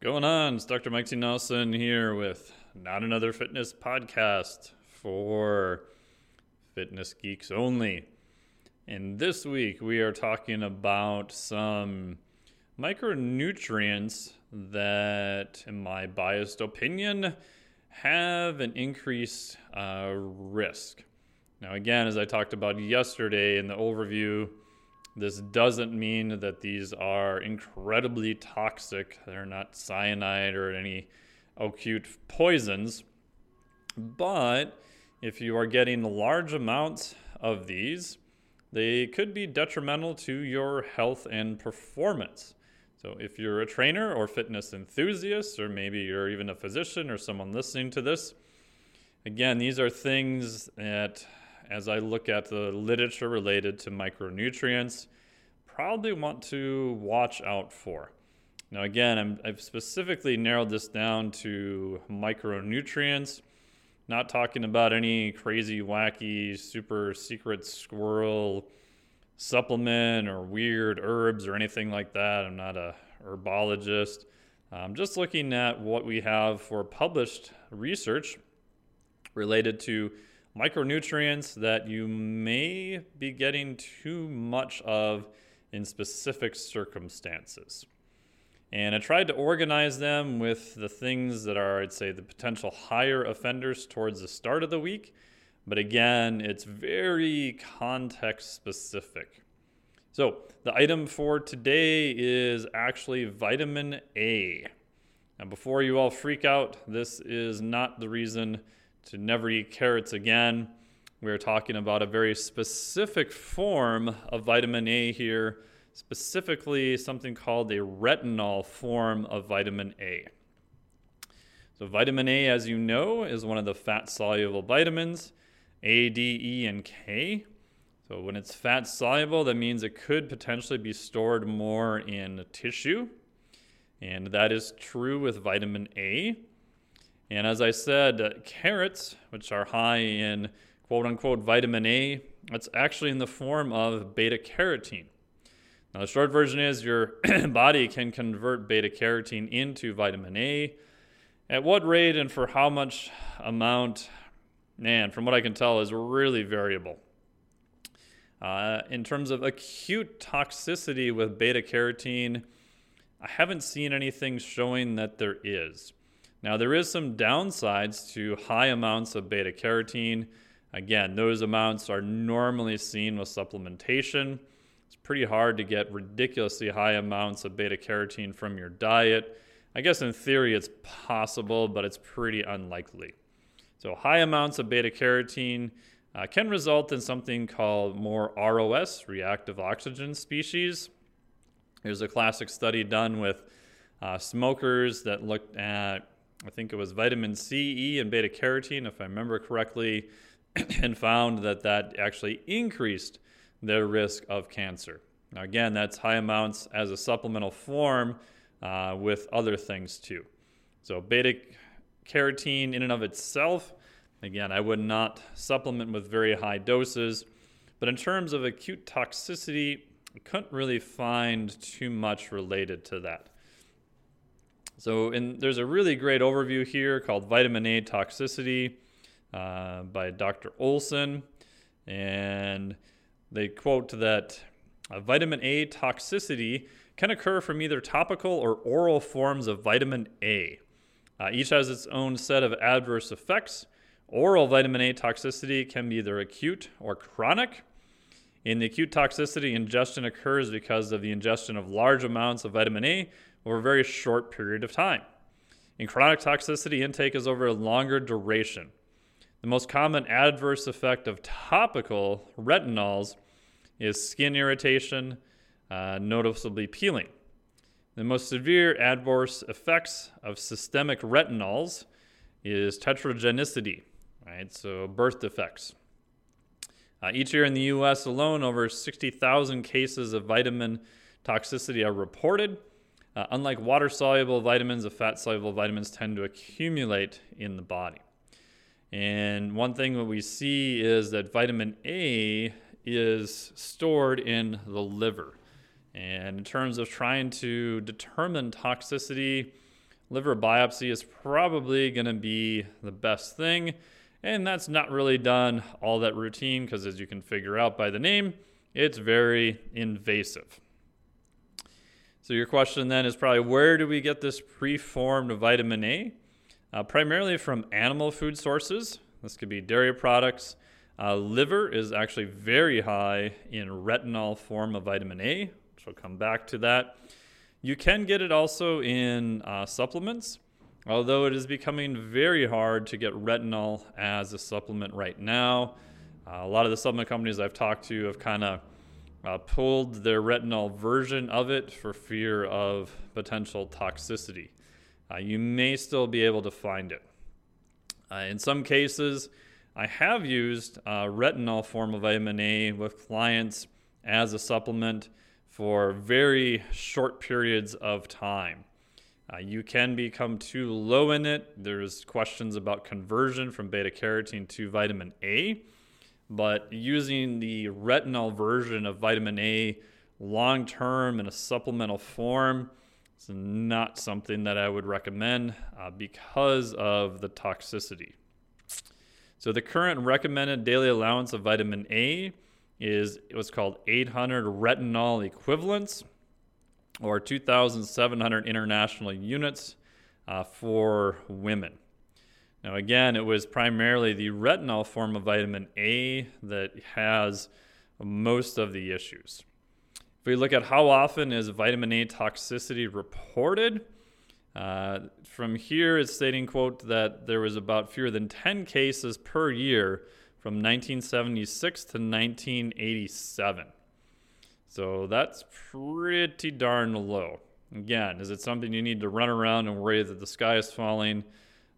going on? It's Dr. Mike T. Nelson here with Not Another Fitness Podcast for fitness geeks only. And this week we are talking about some micronutrients that, in my biased opinion, have an increased uh, risk. Now, again, as I talked about yesterday in the overview, this doesn't mean that these are incredibly toxic. They're not cyanide or any acute poisons. But if you are getting large amounts of these, they could be detrimental to your health and performance. So, if you're a trainer or fitness enthusiast, or maybe you're even a physician or someone listening to this, again, these are things that as I look at the literature related to micronutrients, probably want to watch out for. Now, again, i have specifically narrowed this down to micronutrients, not talking about any crazy, wacky, super secret squirrel supplement or weird herbs or anything like that. I'm not a herbologist. I'm just looking at what we have for published research related to micronutrients that you may be getting too much of in specific circumstances. And I tried to organize them with the things that are, I'd say, the potential higher offenders towards the start of the week. But again, it's very context specific. So, the item for today is actually vitamin A. Now, before you all freak out, this is not the reason to never eat carrots again. We're talking about a very specific form of vitamin A here, specifically something called a retinol form of vitamin A. So, vitamin A, as you know, is one of the fat soluble vitamins A, D, E, and K. So, when it's fat soluble, that means it could potentially be stored more in tissue. And that is true with vitamin A. And as I said, uh, carrots, which are high in quote unquote vitamin A, it's actually in the form of beta carotene. Now, the short version is your body can convert beta carotene into vitamin A. At what rate and for how much amount, man, from what I can tell, is really variable. Uh, in terms of acute toxicity with beta carotene, I haven't seen anything showing that there is. Now, there is some downsides to high amounts of beta carotene. Again, those amounts are normally seen with supplementation. It's pretty hard to get ridiculously high amounts of beta carotene from your diet. I guess in theory it's possible, but it's pretty unlikely. So, high amounts of beta carotene uh, can result in something called more ROS, reactive oxygen species. There's a classic study done with uh, smokers that looked at I think it was vitamin C, E, and beta carotene, if I remember correctly, and found that that actually increased their risk of cancer. Now, again, that's high amounts as a supplemental form uh, with other things too. So, beta carotene in and of itself, again, I would not supplement with very high doses. But in terms of acute toxicity, I couldn't really find too much related to that. So in, there's a really great overview here called Vitamin A Toxicity uh, by Dr. Olson. And they quote that uh, vitamin A toxicity can occur from either topical or oral forms of vitamin A. Uh, each has its own set of adverse effects. Oral vitamin A toxicity can be either acute or chronic. In the acute toxicity, ingestion occurs because of the ingestion of large amounts of vitamin A over a very short period of time. In chronic toxicity, intake is over a longer duration. The most common adverse effect of topical retinols is skin irritation, uh, noticeably peeling. The most severe adverse effects of systemic retinols is teratogenicity, right? So birth defects. Uh, each year in the U.S. alone, over 60,000 cases of vitamin toxicity are reported. Uh, unlike water soluble vitamins, the fat soluble vitamins tend to accumulate in the body. And one thing that we see is that vitamin A is stored in the liver. And in terms of trying to determine toxicity, liver biopsy is probably going to be the best thing. And that's not really done all that routine because, as you can figure out by the name, it's very invasive. So, your question then is probably where do we get this preformed vitamin A? Uh, primarily from animal food sources. This could be dairy products. Uh, liver is actually very high in retinol form of vitamin A, which we'll come back to that. You can get it also in uh, supplements, although it is becoming very hard to get retinol as a supplement right now. Uh, a lot of the supplement companies I've talked to have kind of uh, pulled their retinol version of it for fear of potential toxicity. Uh, you may still be able to find it. Uh, in some cases, I have used uh, retinol form of vitamin A with clients as a supplement for very short periods of time. Uh, you can become too low in it. There's questions about conversion from beta carotene to vitamin A, but using the retinol version of vitamin A long term in a supplemental form is not something that I would recommend uh, because of the toxicity. So, the current recommended daily allowance of vitamin A is what's called 800 retinol equivalents or 2,700 international units uh, for women. Now, again, it was primarily the retinol form of vitamin A that has most of the issues. If we look at how often is vitamin A toxicity reported, uh, from here it's stating, quote, that there was about fewer than 10 cases per year from 1976 to 1987. So that's pretty darn low. Again, is it something you need to run around and worry that the sky is falling?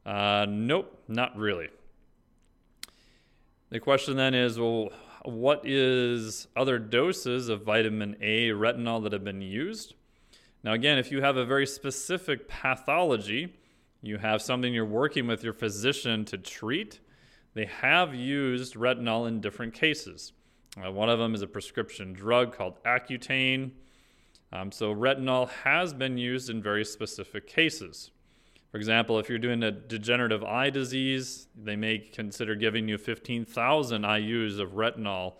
Uh, nope, not really. The question then is well, what is other doses of vitamin A retinol that have been used? Now, again, if you have a very specific pathology, you have something you're working with your physician to treat, they have used retinol in different cases. Uh, one of them is a prescription drug called Accutane. Um, so, retinol has been used in very specific cases. For example, if you're doing a degenerative eye disease, they may consider giving you 15,000 IUs of retinol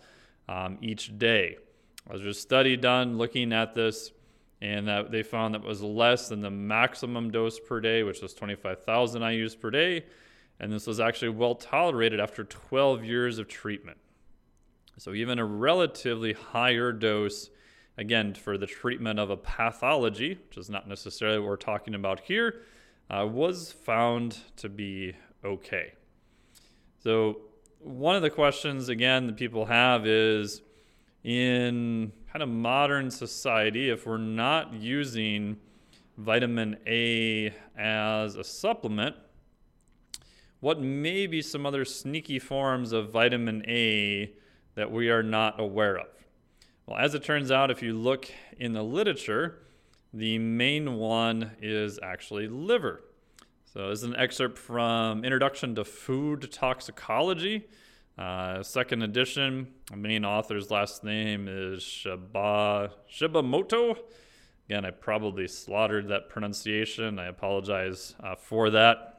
um, each day. There's a study done looking at this, and they found that was less than the maximum dose per day, which was 25,000 IUs per day and this was actually well tolerated after 12 years of treatment. So, even a relatively higher dose, again, for the treatment of a pathology, which is not necessarily what we're talking about here, uh, was found to be okay. So, one of the questions, again, that people have is in kind of modern society, if we're not using vitamin A as a supplement, what may be some other sneaky forms of vitamin A that we are not aware of? Well, as it turns out, if you look in the literature, the main one is actually liver. So, this is an excerpt from Introduction to Food Toxicology, uh, second edition. The main author's last name is Shiba, Shibamoto. Again, I probably slaughtered that pronunciation. I apologize uh, for that.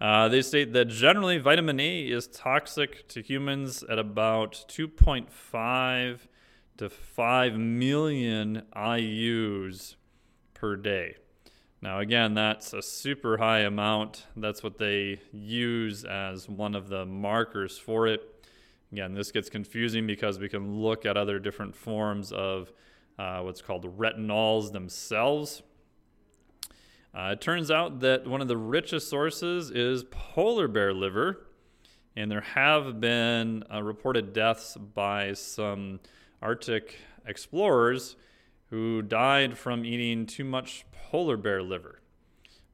Uh, they state that generally vitamin A is toxic to humans at about 2.5 to 5 million IUs per day. Now, again, that's a super high amount. That's what they use as one of the markers for it. Again, this gets confusing because we can look at other different forms of uh, what's called retinols themselves. Uh, it turns out that one of the richest sources is polar bear liver, and there have been uh, reported deaths by some Arctic explorers who died from eating too much polar bear liver.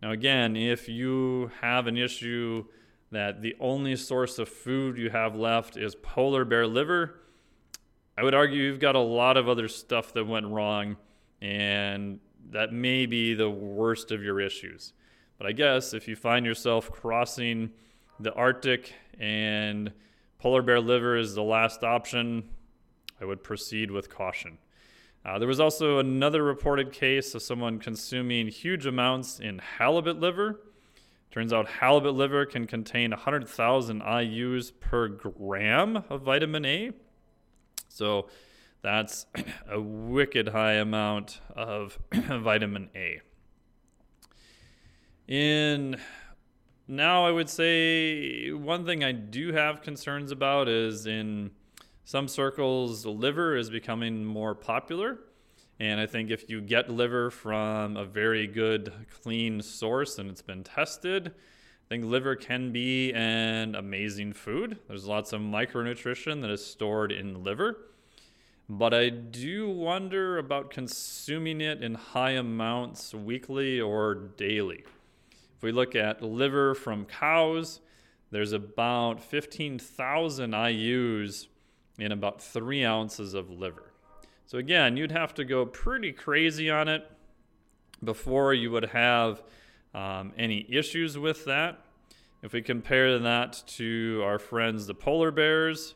Now, again, if you have an issue that the only source of food you have left is polar bear liver, I would argue you've got a lot of other stuff that went wrong, and that may be the worst of your issues. But I guess if you find yourself crossing the Arctic and polar bear liver is the last option, I would proceed with caution. Uh, there was also another reported case of someone consuming huge amounts in halibut liver. Turns out halibut liver can contain 100,000 IUs per gram of vitamin A. So that's a wicked high amount of vitamin A. In now, I would say one thing I do have concerns about is in some circles, liver is becoming more popular. And I think if you get liver from a very good, clean source and it's been tested, I think liver can be an amazing food. There's lots of micronutrition that is stored in liver. But I do wonder about consuming it in high amounts weekly or daily. If we look at liver from cows, there's about 15,000 IUs in about three ounces of liver. So, again, you'd have to go pretty crazy on it before you would have um, any issues with that. If we compare that to our friends, the polar bears,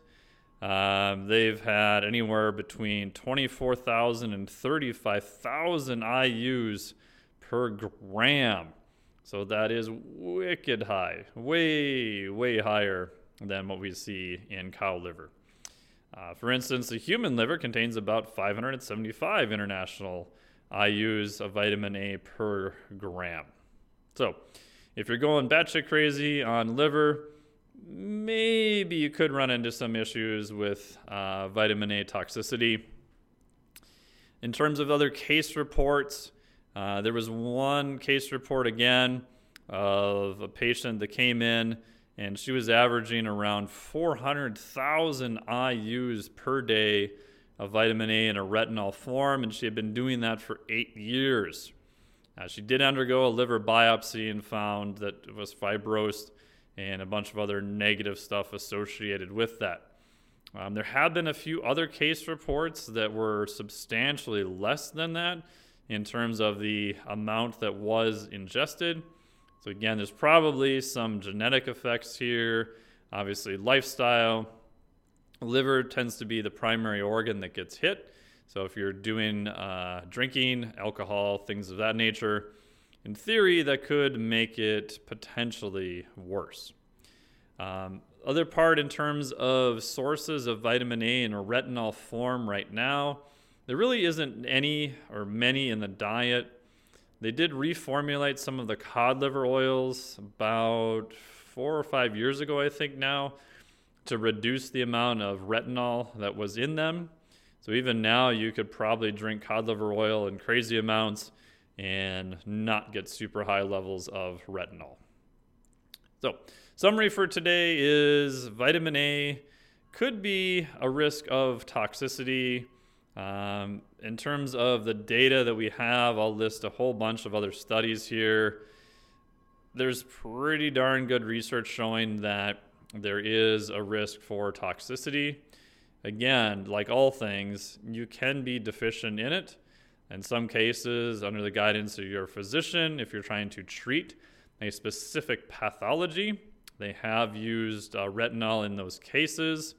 um, they've had anywhere between 24,000 and 35,000 IUs per gram so that is wicked high, way, way higher than what we see in cow liver. Uh, for instance, the human liver contains about 575 international IUs of vitamin A per gram. So, if you're going batshit crazy on liver, maybe you could run into some issues with uh, vitamin A toxicity. In terms of other case reports, uh, there was one case report again of a patient that came in and she was averaging around 400,000 IUs per day of vitamin A in a retinol form, and she had been doing that for eight years. Uh, she did undergo a liver biopsy and found that it was fibrosed and a bunch of other negative stuff associated with that. Um, there have been a few other case reports that were substantially less than that, in terms of the amount that was ingested. So, again, there's probably some genetic effects here, obviously, lifestyle. Liver tends to be the primary organ that gets hit. So, if you're doing uh, drinking, alcohol, things of that nature, in theory, that could make it potentially worse. Um, other part in terms of sources of vitamin A in a retinol form right now, there really isn't any or many in the diet. They did reformulate some of the cod liver oils about four or five years ago, I think now, to reduce the amount of retinol that was in them. So even now, you could probably drink cod liver oil in crazy amounts and not get super high levels of retinol. So, summary for today is vitamin A could be a risk of toxicity um, in terms of the data that we have, I'll list a whole bunch of other studies here. There's pretty darn good research showing that there is a risk for toxicity. Again, like all things, you can be deficient in it. In some cases, under the guidance of your physician, if you're trying to treat a specific pathology, they have used uh, retinol in those cases.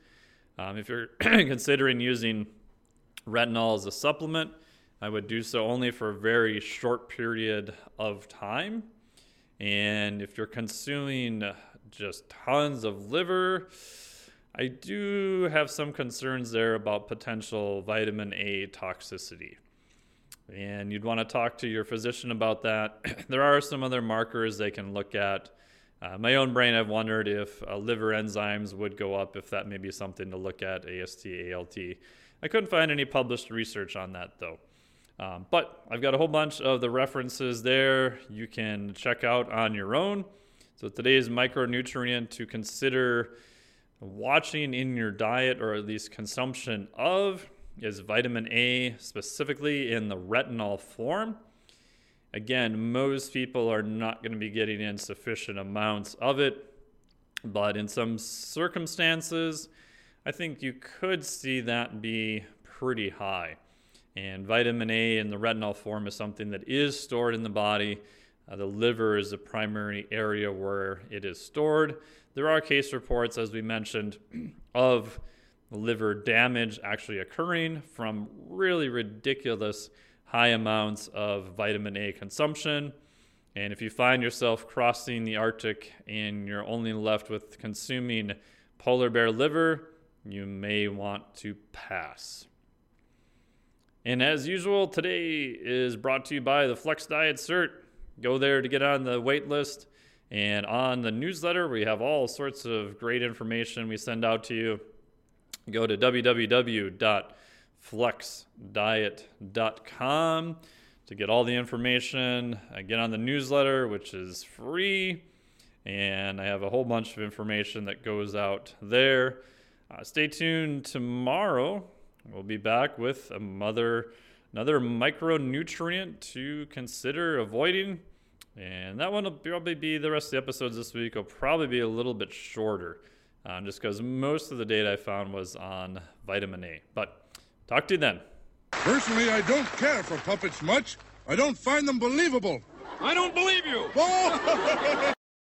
Um, if you're considering using retinol as a supplement. I would do so only for a very short period of time. And if you're consuming just tons of liver, I do have some concerns there about potential vitamin A toxicity. And you'd want to talk to your physician about that. there are some other markers they can look at. Uh, my own brain, I've wondered if uh, liver enzymes would go up, if that may be something to look at, AST, ALT. I couldn't find any published research on that though. Um, but I've got a whole bunch of the references there you can check out on your own. So today's micronutrient to consider watching in your diet or at least consumption of is vitamin A, specifically in the retinol form. Again, most people are not going to be getting in sufficient amounts of it, but in some circumstances, I think you could see that be pretty high. And vitamin A in the retinol form is something that is stored in the body. Uh, the liver is the primary area where it is stored. There are case reports, as we mentioned, of liver damage actually occurring from really ridiculous high amounts of vitamin A consumption. And if you find yourself crossing the Arctic and you're only left with consuming polar bear liver, you may want to pass. And as usual, today is brought to you by the Flex Diet Cert. Go there to get on the wait list. And on the newsletter, we have all sorts of great information we send out to you. Go to www.flexdiet.com to get all the information. Get on the newsletter, which is free. And I have a whole bunch of information that goes out there. Uh, stay tuned tomorrow. We'll be back with a mother, another micronutrient to consider avoiding. And that one will probably be the rest of the episodes this week. will probably be a little bit shorter, um, just because most of the data I found was on vitamin A. But talk to you then. Personally, I don't care for puppets much. I don't find them believable. I don't believe you.